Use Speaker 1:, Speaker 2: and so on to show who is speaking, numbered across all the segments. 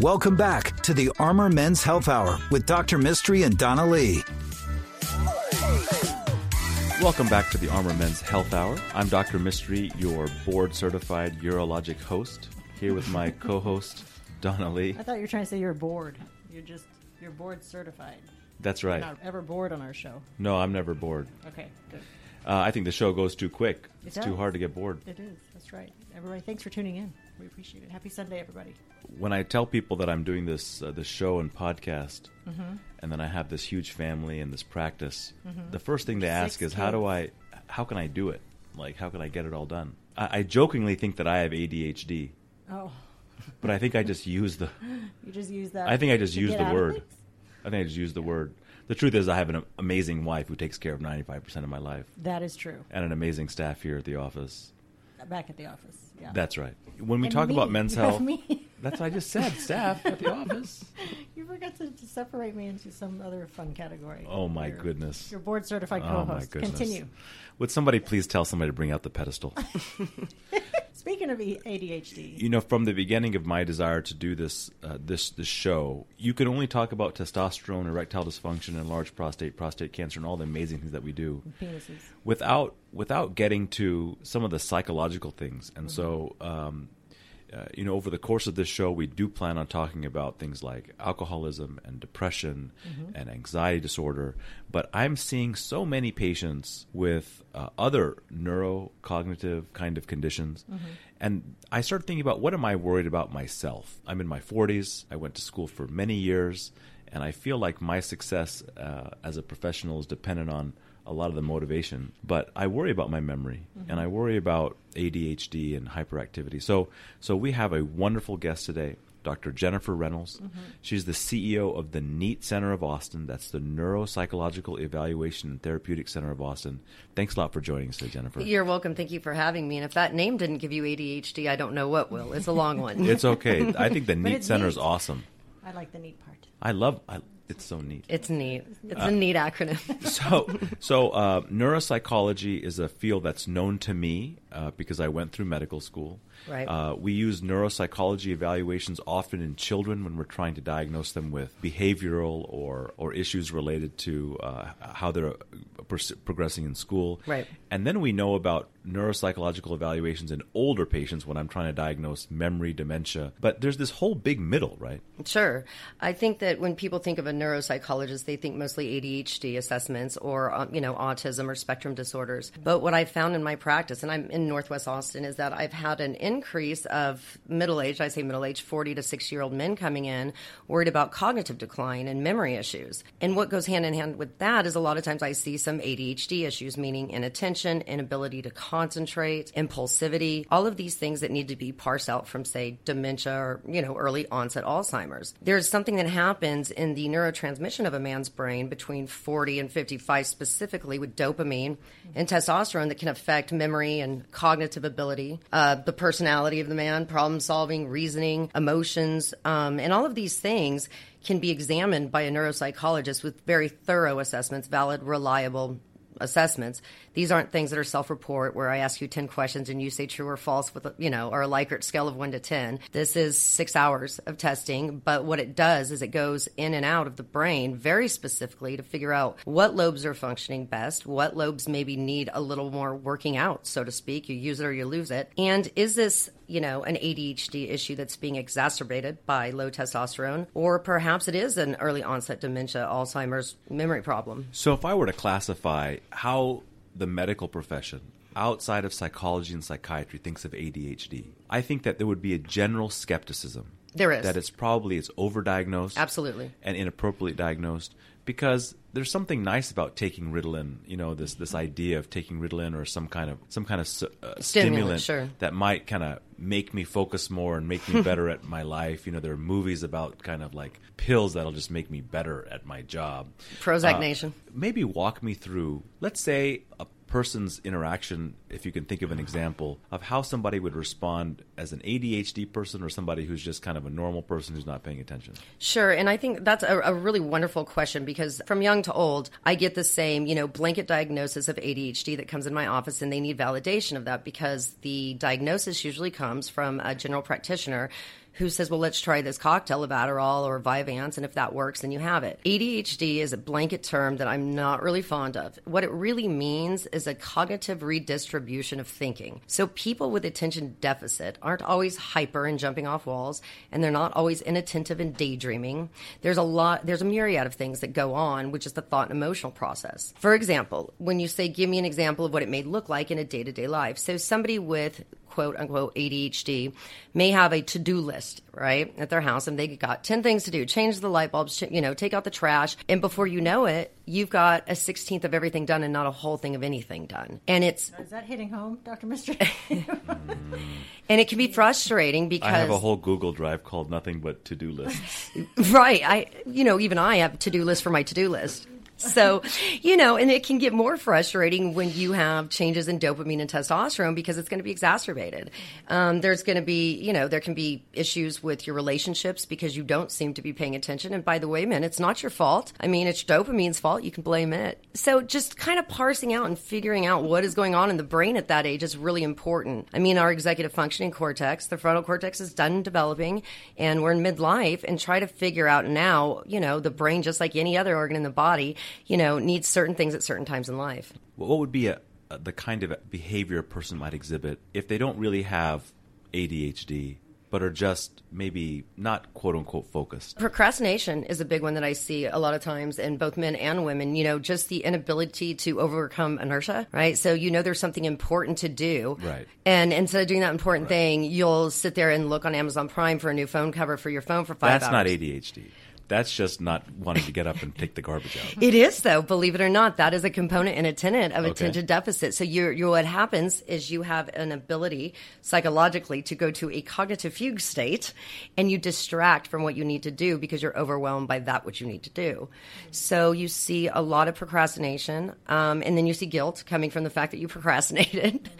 Speaker 1: Welcome back to the Armor Men's Health Hour with Dr. Mistry and Donna Lee.
Speaker 2: Welcome back to the Armor Men's Health Hour. I'm Dr. Mistry, your board certified urologic host, here with my co host, Donna Lee.
Speaker 3: I thought you were trying to say you're bored. You're just you're board certified.
Speaker 2: That's
Speaker 3: You're
Speaker 2: right.
Speaker 3: not ever bored on our show.
Speaker 2: No, I'm never bored.
Speaker 3: Okay, good.
Speaker 2: Uh, I think the show goes too quick.
Speaker 3: It
Speaker 2: It's too hard to get bored.
Speaker 3: It is. That's right. Everybody, thanks for tuning in. We appreciate it. Happy Sunday, everybody.
Speaker 2: When I tell people that I'm doing this uh, this show and podcast,
Speaker 3: Mm-hmm.
Speaker 2: and then I have this huge family and this practice, the first thing they ask
Speaker 3: Six
Speaker 2: is, "How do I? How can I do it? Like, how can I get it all done?" I, I jokingly think that I have ADHD,
Speaker 3: Oh,
Speaker 2: but I think I just use the
Speaker 3: you just use that.
Speaker 2: I think I just use the word. I think I just use the word. The truth is, I have an amazing wife who takes care of 95% of my life,
Speaker 3: That is true.
Speaker 2: and an amazing staff here at the office.
Speaker 3: Back at the office. Yeah.
Speaker 2: That's right. When we
Speaker 3: And
Speaker 2: talk
Speaker 3: me.
Speaker 2: about men's health,
Speaker 3: me.
Speaker 2: that's what I just said. Staff at the office.
Speaker 3: you forgot to, to separate me into some other fun category.
Speaker 2: Oh my
Speaker 3: Your-
Speaker 2: goodness.
Speaker 3: Your board certified
Speaker 2: Oh my
Speaker 3: co-host.
Speaker 2: goodness.
Speaker 3: Continue.
Speaker 2: Would somebody please tell somebody to bring out the pedestal?
Speaker 3: Speaking of ADHD,
Speaker 2: you know, from the beginning of my desire to do this uh, this this show, you can only talk about testosterone, erectile dysfunction, enlarged prostate, prostate cancer, and all the amazing things that we do.
Speaker 3: penises.
Speaker 2: without without getting to some of the psychological things. And so,
Speaker 3: Mm-hmm.
Speaker 2: um, uh, you know, over the course of this show, we do plan on talking about things like alcoholism and depression
Speaker 3: Mm-hmm.
Speaker 2: and anxiety disorder. But I'm seeing so many patients with uh, other neurocognitive kind of conditions.
Speaker 3: Mm-hmm.
Speaker 2: And I started thinking about what am I worried about myself? I'm in my 40s. I went to school for many years. And I feel like my success uh, as a professional is dependent on a lot of the motivation. But I worry about my memory, and I worry about ADHD and hyperactivity. So, so we have a wonderful guest today, Dr. Jennifer Reynolds. She's the CEO of the NEAT Center of Austin. That's the Neuropsychological Evaluation and Therapeutic Center of Austin. Thanks a lot for joining us today, Jennifer.
Speaker 4: You're welcome. Thank you for having me. And if that name didn't give you ADHD, I don't know what will. It's a long one.
Speaker 2: It's okay. I think the NEAT Center is awesome.
Speaker 3: I like the neat part.
Speaker 2: I love. I, it's so neat.
Speaker 4: It's neat. It's
Speaker 2: Uh,
Speaker 4: a neat acronym.
Speaker 2: so so uh, neuropsychology is a field that's known to me uh, because I went through medical school.
Speaker 4: Right.
Speaker 2: Uh, we use neuropsychology evaluations often in children when we're trying to diagnose them with behavioral or or issues related to uh, how they're uh, pers- progressing in school.
Speaker 4: Right.
Speaker 2: And then we know about neuropsychological evaluations in older patients when I'm trying to diagnose memory, dementia. But there's this whole big middle, right?
Speaker 4: Sure. I think that when people think of a neuropsychologist, they think mostly ADHD assessments or, um, you know, autism or spectrum disorders. But what I've found in my practice, and I'm in Northwest Austin, is that I've had an increase of middle aged, I say middle aged, 40 to 60 year old men coming in worried about cognitive decline and memory issues. And what goes hand in hand with that is a lot of times I see some ADHD issues, meaning inattention, inability to concentrate, impulsivity, all of these things that need to be parsed out from, say, dementia or, you know, early onset Alzheimer's. There's something that happens in the neurotransmission of a man's brain between 40 and 55, specifically with dopamine and testosterone, that can affect memory and cognitive ability, uh, the personality of the man, problem solving, reasoning, emotions, um, and all of these things can be examined by a neuropsychologist with very thorough assessments, valid, reliable assessments. These aren't things that are self-report where I ask you 10 questions and you say true or false with, you know, or a Likert scale of 1 to 10. This is 6 hours of testing, but what it does is it goes in and out of the brain very specifically to figure out what lobes are functioning best, what lobes maybe need a little more working out, so to speak. You use it or you lose it. And is this you know, an ADHD issue that's being exacerbated by low testosterone, or perhaps it is an early onset dementia, Alzheimer's memory problem.
Speaker 2: So if I were to classify how the medical profession outside of psychology and psychiatry thinks of ADHD, I think that there would be a general skepticism.
Speaker 4: There is.
Speaker 2: That it's probably it's overdiagnosed.
Speaker 4: Absolutely.
Speaker 2: And inappropriately diagnosed because there's something nice about taking Ritalin, you know, this this idea of taking Ritalin or some kind of some kind of uh, stimulant,
Speaker 4: Stimulant, sure.
Speaker 2: that might kind of make me focus more and make me better at my life. You know, there are movies about kind of like pills that'll just make me better at my job.
Speaker 4: Prozac
Speaker 2: Uh,
Speaker 4: Nation.
Speaker 2: Maybe walk me through, let's say, a person's interaction, if you can think of an example of how somebody would respond as an ADHD person or somebody who's just kind of a normal person who's not paying attention?
Speaker 4: Sure, and I think that's a, a, really wonderful question because from young to old, I get the same, you know, blanket diagnosis of ADHD that comes in my office, and they need validation of that because the diagnosis usually comes from a general practitioner who says, well, let's try this cocktail of Adderall or Vyvanse, and if that works, then you have it. ADHD is a blanket term that I'm not really fond of. What it really means is a cognitive redistribution of thinking. So people with attention deficit aren't always hyper and jumping off walls, and they're not always inattentive and daydreaming. There's a lot, there's a myriad of things that go on, which is the thought and emotional process. For example, when you say, give me an example of what it may look like in a day to day life. So somebody with quote unquote ADHD may have a to do list, right, at their house, and they got 10 things to do change the light bulbs, you know, take out the trash. And before you know it, you've got a 16th of everything done and not a whole thing of anything done. And it's.
Speaker 3: Is that hitting home, Dr. Mistry? Mm.
Speaker 4: and it can be frustrating because. I
Speaker 2: have a whole Google Drive called nothing but to do lists.
Speaker 4: right. I, you know, even I have to do list for my to do list so, you know, and it can get more frustrating when you have changes in dopamine and testosterone because it's going to be exacerbated. Um, there's going to be, you know, there can be issues with your relationships because you don't seem to be paying attention. And by the way, man, it's not your fault. I mean, it's dopamine's fault. You can blame it. So just kind of parsing out and figuring out what is going on in the brain at that age is really important. I mean, our executive functioning cortex, the frontal cortex is done developing and we're in midlife and try to figure out now, you know, the brain, just like any other organ in the body, you know, needs certain things at certain times in life.
Speaker 2: What would be a, the kind of behavior a person might exhibit if they don't really have ADHD? but are just maybe not quote unquote focused.
Speaker 4: Procrastination is a big one that I see a lot of times in both men and women. You know, just the inability to overcome inertia, right? So you know there's something important to do.
Speaker 2: Right.
Speaker 4: And instead of doing that important right. thing, you'll sit there and look on Amazon Prime for a new phone cover for your phone for five
Speaker 2: That's
Speaker 4: hours.
Speaker 2: That's not ADHD. That's just not wanting to get up and take the garbage out.
Speaker 4: It is, though, believe it or not. That is a component and a tenant of okay. attention deficit. So you're, you're, what happens is you have an ability psychologically to go to a cognitive fugue state and you distract from what you need to do because you're overwhelmed by that which you need to do. So you see a lot of procrastination, um, and then you see guilt coming from the fact that you procrastinated,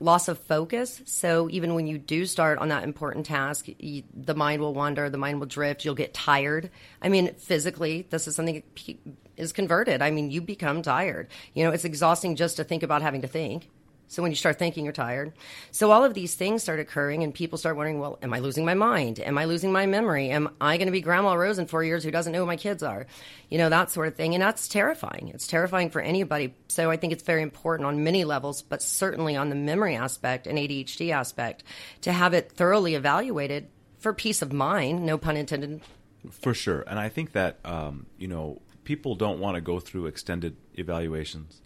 Speaker 4: loss of focus. So even when you do start on that important task, you, the mind will wander, the mind will drift, you'll get tired. I mean, physically, this is something that is converted. I mean, you become tired. You know, it's exhausting just to think about having to think. So when you start thinking, you're tired. So all of these things start occurring, and people start wondering, well, am I losing my mind? Am I losing my memory? Am I going to be Grandma Rose in four years who doesn't know who my kids are? You know, that sort of thing. And that's terrifying. It's terrifying for anybody. So I think it's very important on many levels, but certainly on the memory aspect and ADHD aspect, to have it thoroughly evaluated for peace of mind, no pun intended,
Speaker 2: for sure, and I think that um, you know people don't want to go through extended evaluations.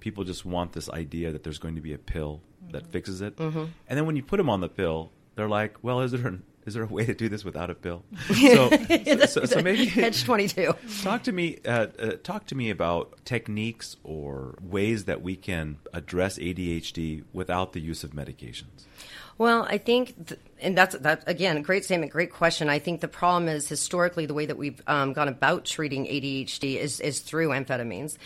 Speaker 2: People just want this idea that there's going to be a pill mm-hmm. that fixes it, mm-hmm. and then when you put them on the pill, they're like, "Well, is there an, is there a way to do this without a pill?"
Speaker 4: So, so, so, so maybe catch twenty two.
Speaker 2: Talk to me. Uh, uh, talk to me about techniques or ways that we can address ADHD without the use of medications.
Speaker 4: Well, I think, th- and that's that again, great statement, great question. I think the problem is historically the way that we've um, gone about treating ADHD is is through amphetamines,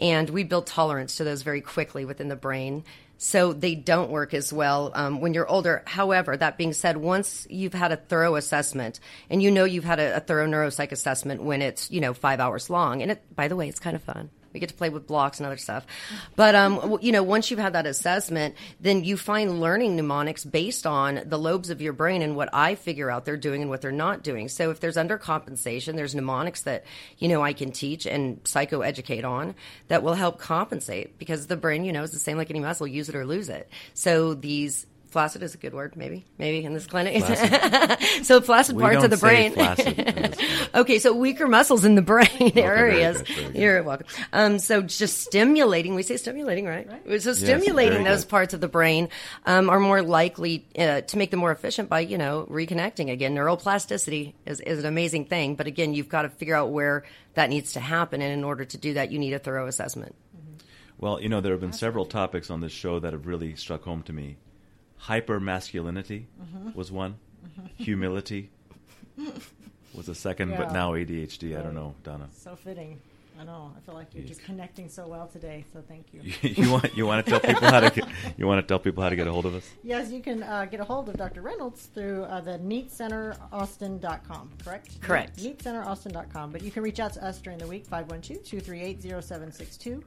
Speaker 4: and we build tolerance to those very quickly within the brain. So they don't work as well um, when you're older. However, that being said, once you've had a thorough assessment, and you know you've had a, a thorough neuropsych assessment when it's you know five hours long, and it by the way, it's kind of fun. We get to play with blocks and other stuff. But um, you know, once you've had that assessment, then you find learning mnemonics based on the lobes of your brain and what I figure out they're doing and what they're not doing. So if there's undercompensation, there's mnemonics that you know I can teach and psychoeducate on that will help compensate because the brain, you know, is the same like any muscle, use it or lose it. So these flaccid is a good word, maybe, maybe in this clinic. Flaccid. so flaccid
Speaker 2: we
Speaker 4: parts of the brain. okay, so weaker muscles in the brain okay, areas. Very very You're welcome. Um, so just stimulating. We say stimulating, right? right. So stimulating yes, those good. parts of the brain um, are more likely uh, to make them more efficient by you know reconnecting again. Neuroplasticity is is an amazing thing, but again, you've got to figure out where that needs to happen, and in order to do that, you need a thorough assessment.
Speaker 2: Well, you know, there have been several topics on this show that have really struck home to me hyper masculinity mm-hmm. was one. Mm-hmm. Humility was a second, yeah. but now ADHD. Right. I don't know, Donna.
Speaker 3: So fitting. I know. I feel like you're just connecting so well today. So thank you.
Speaker 2: you want you want to tell people how to get, you want to tell people how to get a hold of us?
Speaker 3: Yes, you can uh, get a hold of Dr. Reynolds through uh, the neatcenteraustin.com, correct?
Speaker 4: Correct.
Speaker 3: Neatcenteraustin.com. But you can reach out to us during the week, 512-238-0762.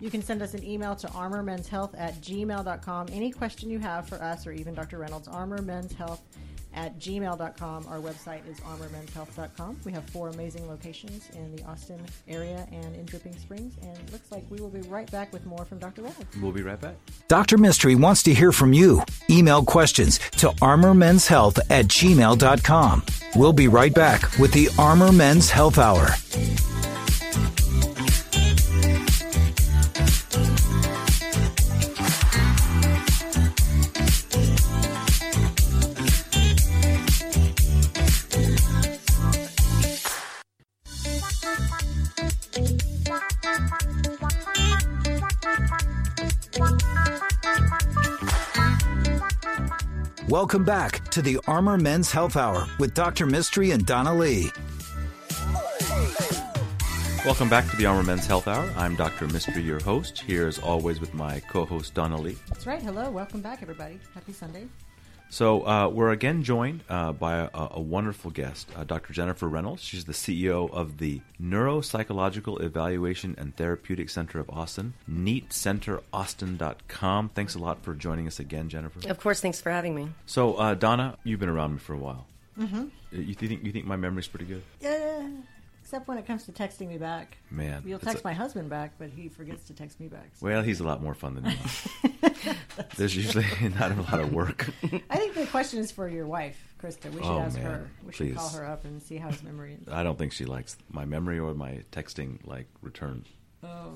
Speaker 3: You can send us an email to armormenshealth at gmail.com. Any question you have for us or even Dr. Reynolds, armormenshealth at gmail.com. Our website is armormenshealth.com. We have four amazing locations in the Austin area and in Dripping Springs. And it looks like we will be right back with more from Dr. Reynolds.
Speaker 2: We'll be right back.
Speaker 1: Dr. Mistry wants to hear from you. Email questions to armormenshealth at gmail.com. We'll be right back with the Armor Men's Health Hour. Welcome back to the Armor Men's Health Hour with Dr. Mistry and Donna Lee.
Speaker 2: Welcome back to the Armor Men's Health Hour. I'm Dr. Mistry, your host, here as always with my co-host Donna Lee.
Speaker 3: That's right. Hello. Welcome back, everybody. Happy Sunday.
Speaker 2: So uh, we're again joined uh, by a, a, wonderful guest, uh, Dr. Jennifer Reynolds. She's the CEO of the Neuropsychological Evaluation and Therapeutic Center of Austin, neatcenteraustin.com. Thanks a lot for joining us again, Jennifer.
Speaker 4: Of course, thanks for having me.
Speaker 2: So, uh, Donna, you've been around me for a while. Mm-hmm. You think you think my memory's pretty good?
Speaker 3: Yeah. Except when it comes to texting me back.
Speaker 2: Man,
Speaker 3: You'll text
Speaker 2: a-
Speaker 3: my husband back, but he forgets to text me back. So.
Speaker 2: Well, he's a lot more fun than me. There's usually not a lot of work.
Speaker 3: I think the question is for your wife, Krista. We should
Speaker 2: Oh,
Speaker 3: ask
Speaker 2: man.
Speaker 3: her. We should
Speaker 2: Please.
Speaker 3: call her up and see how his memory is.
Speaker 2: I don't think she likes my memory or my texting like return.
Speaker 3: Oh,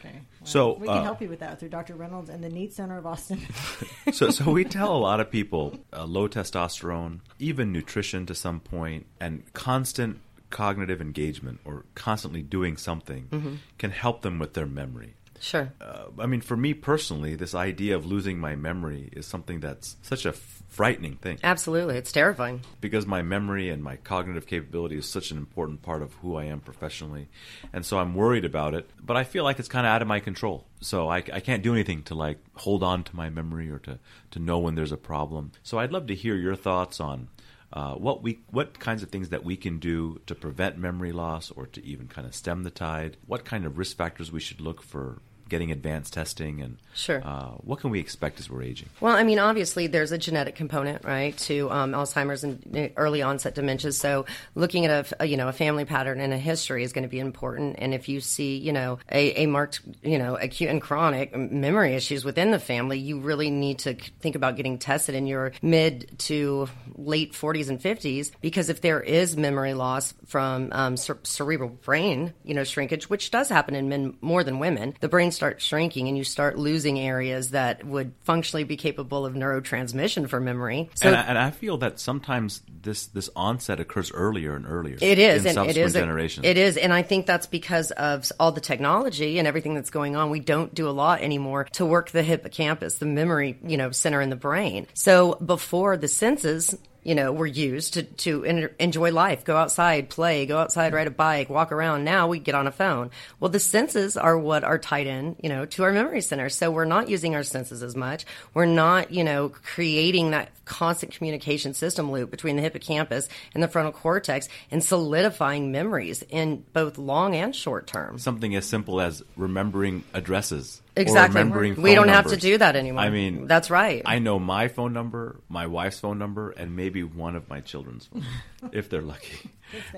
Speaker 3: okay. Well,
Speaker 2: So,
Speaker 3: we can
Speaker 2: uh,
Speaker 3: help you with that through Dr. Reynolds and the Neat Center of Austin.
Speaker 2: so, so we tell a lot of people uh, low testosterone, even nutrition to some point, and constant cognitive engagement or constantly doing something can help them with their memory.
Speaker 4: Sure.
Speaker 2: Uh, I mean, for me personally, this idea of losing my memory is something that's such a f- frightening thing
Speaker 4: Absolutely. It's terrifying.
Speaker 2: because my memory and my cognitive capability is such an important part of who I am professionally. And so I'm worried about it, but I feel like it's kind of out of my control. So I, I can't do anything to like hold on to my memory or to, to know when there's a problem. So I'd love to hear your thoughts on uh, what we what kinds of things that we can do to prevent memory loss or to even kind of stem the tide. What kind of risk factors we should look for getting advanced testing and
Speaker 4: Sure.
Speaker 2: uh, what can we expect as we're aging?
Speaker 4: Well, I mean, obviously, there's a genetic component, right, to um, Alzheimer's and uh, early onset dementia. So, looking at a, a, you know a family pattern and a history is going to be important. And if you see, you know, a, a marked, you know, acute and chronic memory issues within the family, you really need to think about getting tested in your mid to late 40s and 50s because if there is memory loss from um, cer- cerebral brain, you know, shrinkage, which does happen in men more than women, the brain starts shrinking and you start losing areas that would functionally be capable of neurotransmission for memory. So
Speaker 2: and, I, and I feel that sometimes this this onset occurs earlier and earlier.
Speaker 4: It is,
Speaker 2: in
Speaker 4: and it is.
Speaker 2: generations.
Speaker 4: It is, and I think that's because of all the technology and everything that's going on. We don't do a lot anymore to work the hippocampus, the memory, you know, center in the brain. So before the senses. You know, we were used to to en- enjoy life, go outside, play, go outside, ride a bike, walk around. Now we get on a phone. Well, the senses are what are tied in, you know, to our memory center. So we're not using our senses as much. We're not, you know, creating that constant communication system loop between the hippocampus and the frontal cortex and solidifying memories in both long and short term.
Speaker 2: Something as simple as remembering addresses.
Speaker 4: Exactly.
Speaker 2: remembering
Speaker 4: We don't have to do that anymore.
Speaker 2: I mean,
Speaker 4: That's right.
Speaker 2: I know my phone number, my wife's phone number, and maybe one of my children's phone, if they're lucky.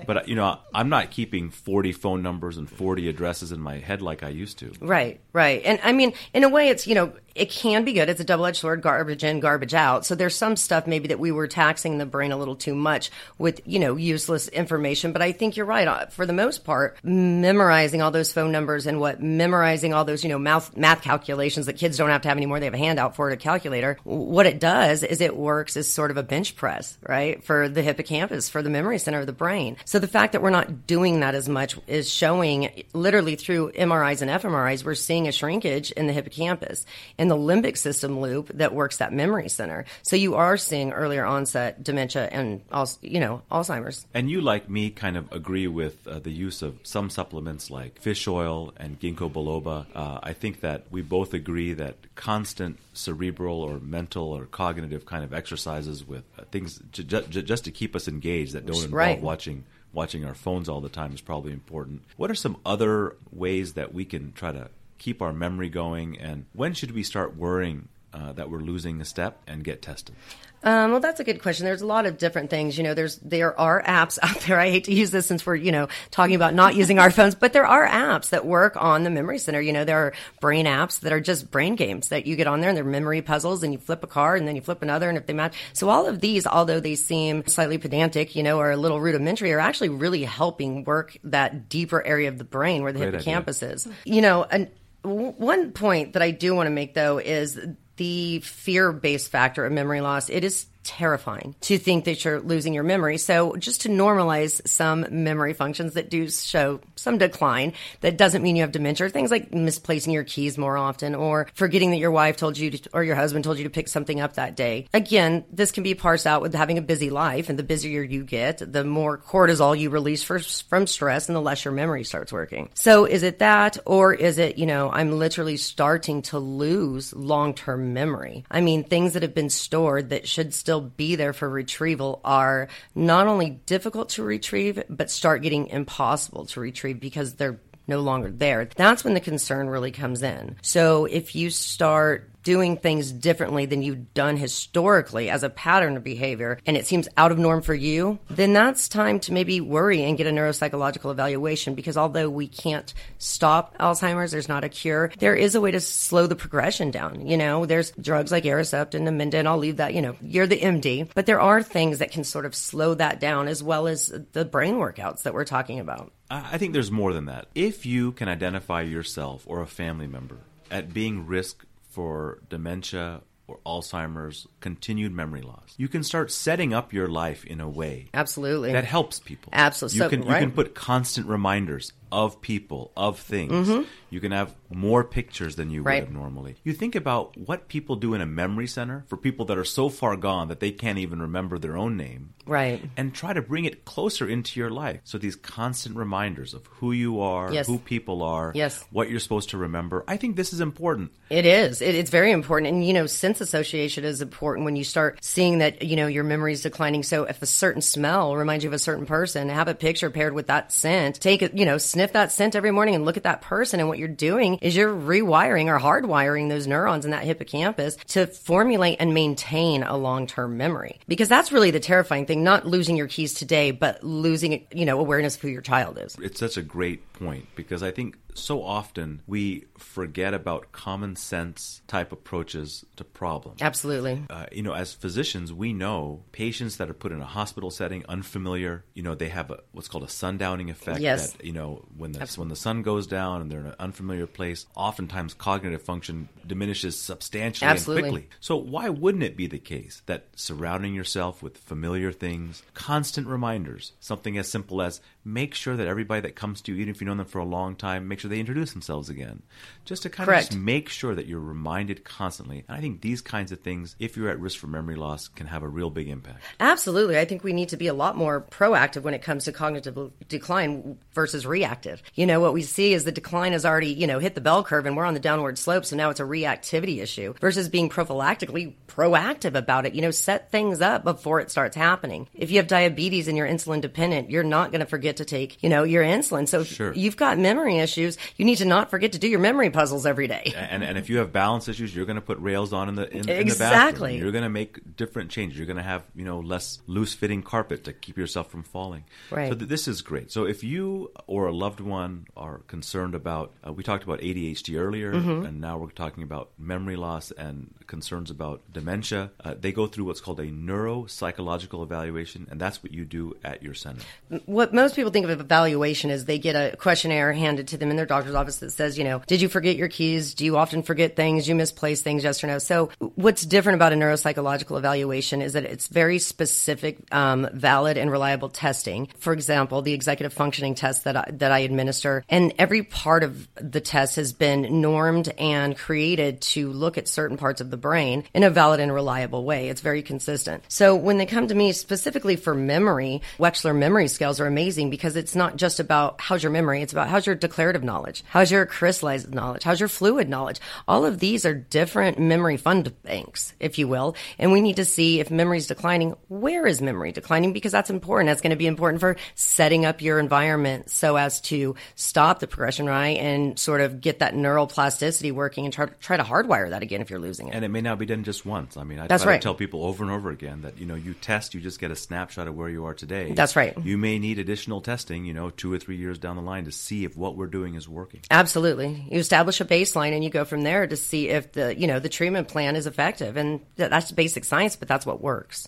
Speaker 2: But you know, I'm not keeping 40 phone numbers and 40 addresses in my head like I used to.
Speaker 4: Right, right. And I mean, in a way, it's, you know, it can be good. It's a double edged sword, garbage in, garbage out. So there's some stuff maybe that we were taxing the brain a little too much with, you know, useless information. But I think you're right. Uh, For the most part, memorizing all those phone numbers and what memorizing all those, you know, math, math calculations that kids don't have to have anymore. They have a handout for it, a calculator. What it does is it works as sort of a bench press, right? For the hippocampus, for the memory center of the brain. Brain. So the fact that we're not doing that as much is showing literally through MRIs and fMRIs, we're seeing a shrinkage in the hippocampus in the limbic system loop that works that memory center. So you are seeing earlier onset dementia and also, you know, Alzheimer's.
Speaker 2: And you, like me, kind of agree with uh, the use of some supplements like fish oil and ginkgo biloba. Uh, I think that we both agree that constant cerebral or mental or cognitive kind of exercises with uh, things j- j- just to keep us engaged that don't involve
Speaker 4: Right.
Speaker 2: watching watching our phones all the time is probably important. What are some other ways that we can try to keep our memory going, and when should we start worrying uh, that we're losing a step and get tested?
Speaker 4: Um, well, that's a good question. There's a lot of different things. You know, there's there are apps out there. I hate to use this since we're you know talking about not using our phones, but there are apps that work on the memory center. You know, there are brain apps that are just brain games that you get on there, and they're memory puzzles, and you flip a card, and then you flip another, and if they match, so all of these, although they seem slightly pedantic, you know, or a little rudimentary, are actually really helping work that deeper area of the brain where the
Speaker 2: Great idea.
Speaker 4: hippocampus is. You know, and w- one point that I do want to make though is the fear-based factor of memory loss. It is terrifying to think that you're losing your memory. So just to normalize some memory functions that do show some decline, that doesn't mean you have dementia. Things like misplacing your keys more often or forgetting that your wife told you to, or your husband told you to pick something up that day. Again, this can be parsed out with having a busy life and the busier you get, the more cortisol you release for, from stress and the less your memory starts working. So is it that or is it, you know, I'm literally starting to lose long-term memory? I mean, things that have been stored that should still be there for retrieval are not only difficult to retrieve, but start getting impossible to retrieve because they're no longer there. That's when the concern really comes in. So if you start doing things differently than you've done historically as a pattern of behavior and it seems out of norm for you, then that's time to maybe worry and get a neuropsychological evaluation because although we can't stop Alzheimer's, there's not a cure, there is a way to slow the progression down. You know, there's drugs like Aricept and Namenda, and I'll leave that, you know, you're the MD, but there are things that can sort of slow that down as well as the brain workouts that we're talking about.
Speaker 2: I I think there's more than that. If you can identify yourself or a family member at being risk for dementia or Alzheimer's, continued memory loss, you can start setting up your life in a way
Speaker 4: Absolutely.
Speaker 2: that helps people.
Speaker 4: Absolutely.
Speaker 2: You
Speaker 4: So-
Speaker 2: can you
Speaker 4: right.
Speaker 2: can put constant reminders of people, of things. You can have more pictures than you
Speaker 4: Mm-hmm. Right.
Speaker 2: would have normally. You think about what people do in a memory center for people that are so far gone that they can't even remember their own name
Speaker 4: right.
Speaker 2: and try to bring it closer into your life. So these constant reminders of who you are,
Speaker 4: Yes.
Speaker 2: who people are,
Speaker 4: Yes.
Speaker 2: what you're supposed to remember. I think this is important.
Speaker 4: It is. It, it's very important. And, you know, sense association is important when you start seeing that, you know, your memory is declining. So if a certain smell reminds you of a certain person, have a picture paired with that scent. Take it, you know, sniff that scent every morning and look at that person. And what you're doing is you're rewiring or hardwiring those neurons in that hippocampus to formulate and maintain a long term memory. Because that's really the terrifying thing, not losing your keys today, but losing, you know, awareness of who your child is.
Speaker 2: It's such a great point because I think so often we forget about common sense type approaches to problems.
Speaker 4: Absolutely.
Speaker 2: uh, you know, as physicians, we know patients that are put in a hospital setting, unfamiliar. You know, they have a, what's called a sundowning effect.
Speaker 4: Yes.
Speaker 2: That you know, when the when the sun goes down and they're in an unfamiliar place, oftentimes cognitive function diminishes substantially
Speaker 4: Absolutely.
Speaker 2: and quickly. So why wouldn't it be the case that surrounding yourself with familiar things, constant reminders, something as simple as make sure that everybody that comes to you, even if you know them for a long time, make sure they introduce themselves again, just to kind
Speaker 4: Correct.
Speaker 2: of just make sure that you're reminded constantly. And I think these kinds of things, if you're at risk for memory loss, can have a real big impact.
Speaker 4: Absolutely. I think we need to be a lot more proactive when it comes to cognitive decline versus reactive. You know, what we see is the decline has already, you know, hit the bell curve and we're on the downward slope. So now it's a reactivity issue versus being prophylactically proactive about it. You know, set things up before it starts happening. If you have diabetes and you're insulin dependent, you're not going to forget to take, you know, your insulin. So
Speaker 2: Sure.
Speaker 4: you've got memory issues, you need to not forget to do your memory puzzles every day.
Speaker 2: And, and if you have balance issues, you're going to put rails on in the in, in the bathroom.
Speaker 4: Exactly.
Speaker 2: You're going to make different changes. You're going to have you know less loose fitting carpet to keep yourself from falling.
Speaker 4: Right.
Speaker 2: So th- this is great. So if you or a loved one are concerned about, uh, we talked about ADHD earlier,
Speaker 4: Mm-hmm.
Speaker 2: and now we're talking about memory loss and concerns about dementia. Uh, they go through what's called a neuropsychological evaluation, and that's what you do at your center.
Speaker 4: what most people think of evaluation is they get a questionnaire handed to them in their doctor's office that says, you know, did you forget your keys? Do you often forget things? Do you misplace things? Yes or no? So what's different about a neuropsychological evaluation is that it's very specific, um, valid and reliable testing. For example, the executive functioning test that I, that I administer and every part of the test has been normed and created to look at certain parts of the brain in a valid and reliable way. It's very consistent. So when they come to me specifically for memory, Wechsler memory scales are amazing because it's not just about how's your memory, it's about how's your declarative knowledge, how's your crystallized knowledge, how's your fluid knowledge. All of these are different memory fund banks, if you will. And we need to see if memory is declining, where is memory declining? Because that's important. That's going to be important for setting up your environment so as to stop the progression, right? And sort of get that neural plasticity working and try, try to hardwire that again if you're losing it.
Speaker 2: And it may not be done just once. I mean, I
Speaker 4: That's
Speaker 2: try
Speaker 4: right.
Speaker 2: to tell people over and over again that, you know, you test, you just get a snapshot of where you are today.
Speaker 4: That's right.
Speaker 2: You may need additional testing, you know, two or three years down the line to see if what we're doing is working.
Speaker 4: Absolutely. You establish a baseline and you go from there to see if the, you know, the treatment plan is effective. And that's basic science, but that's what works.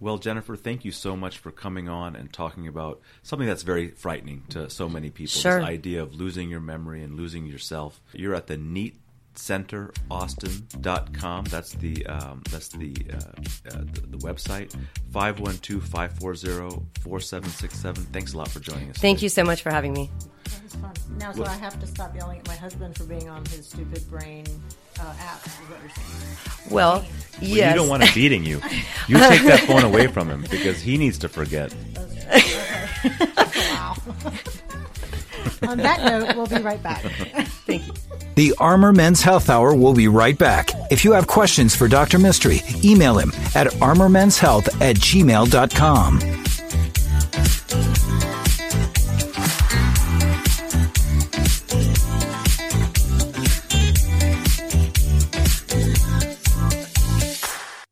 Speaker 2: Well, Jennifer, thank you so much for coming on and talking about something that's very frightening to so many people.
Speaker 4: Sure.
Speaker 2: This idea of losing your memory and losing yourself. You're at the Neat centeraustin.com that's the um, that's the, uh, uh, the the website 512-540-4767 thanks a lot for joining us
Speaker 4: Thank
Speaker 2: today.
Speaker 4: you so much for having me.
Speaker 3: That was fun. Now, so I have to stop yelling at my husband for being on his stupid brain uh, apps. Is what you're?
Speaker 4: Well,
Speaker 2: Well,
Speaker 4: yes.
Speaker 2: you don't want him beating you you take that phone away from him because he needs to forget
Speaker 3: Wow. On that note, we'll be right back.
Speaker 4: Thank you.
Speaker 1: The Armor Men's Health Hour will be right back. If you have questions for Dr. Mistry, email him at armormenshealth at gmail.com.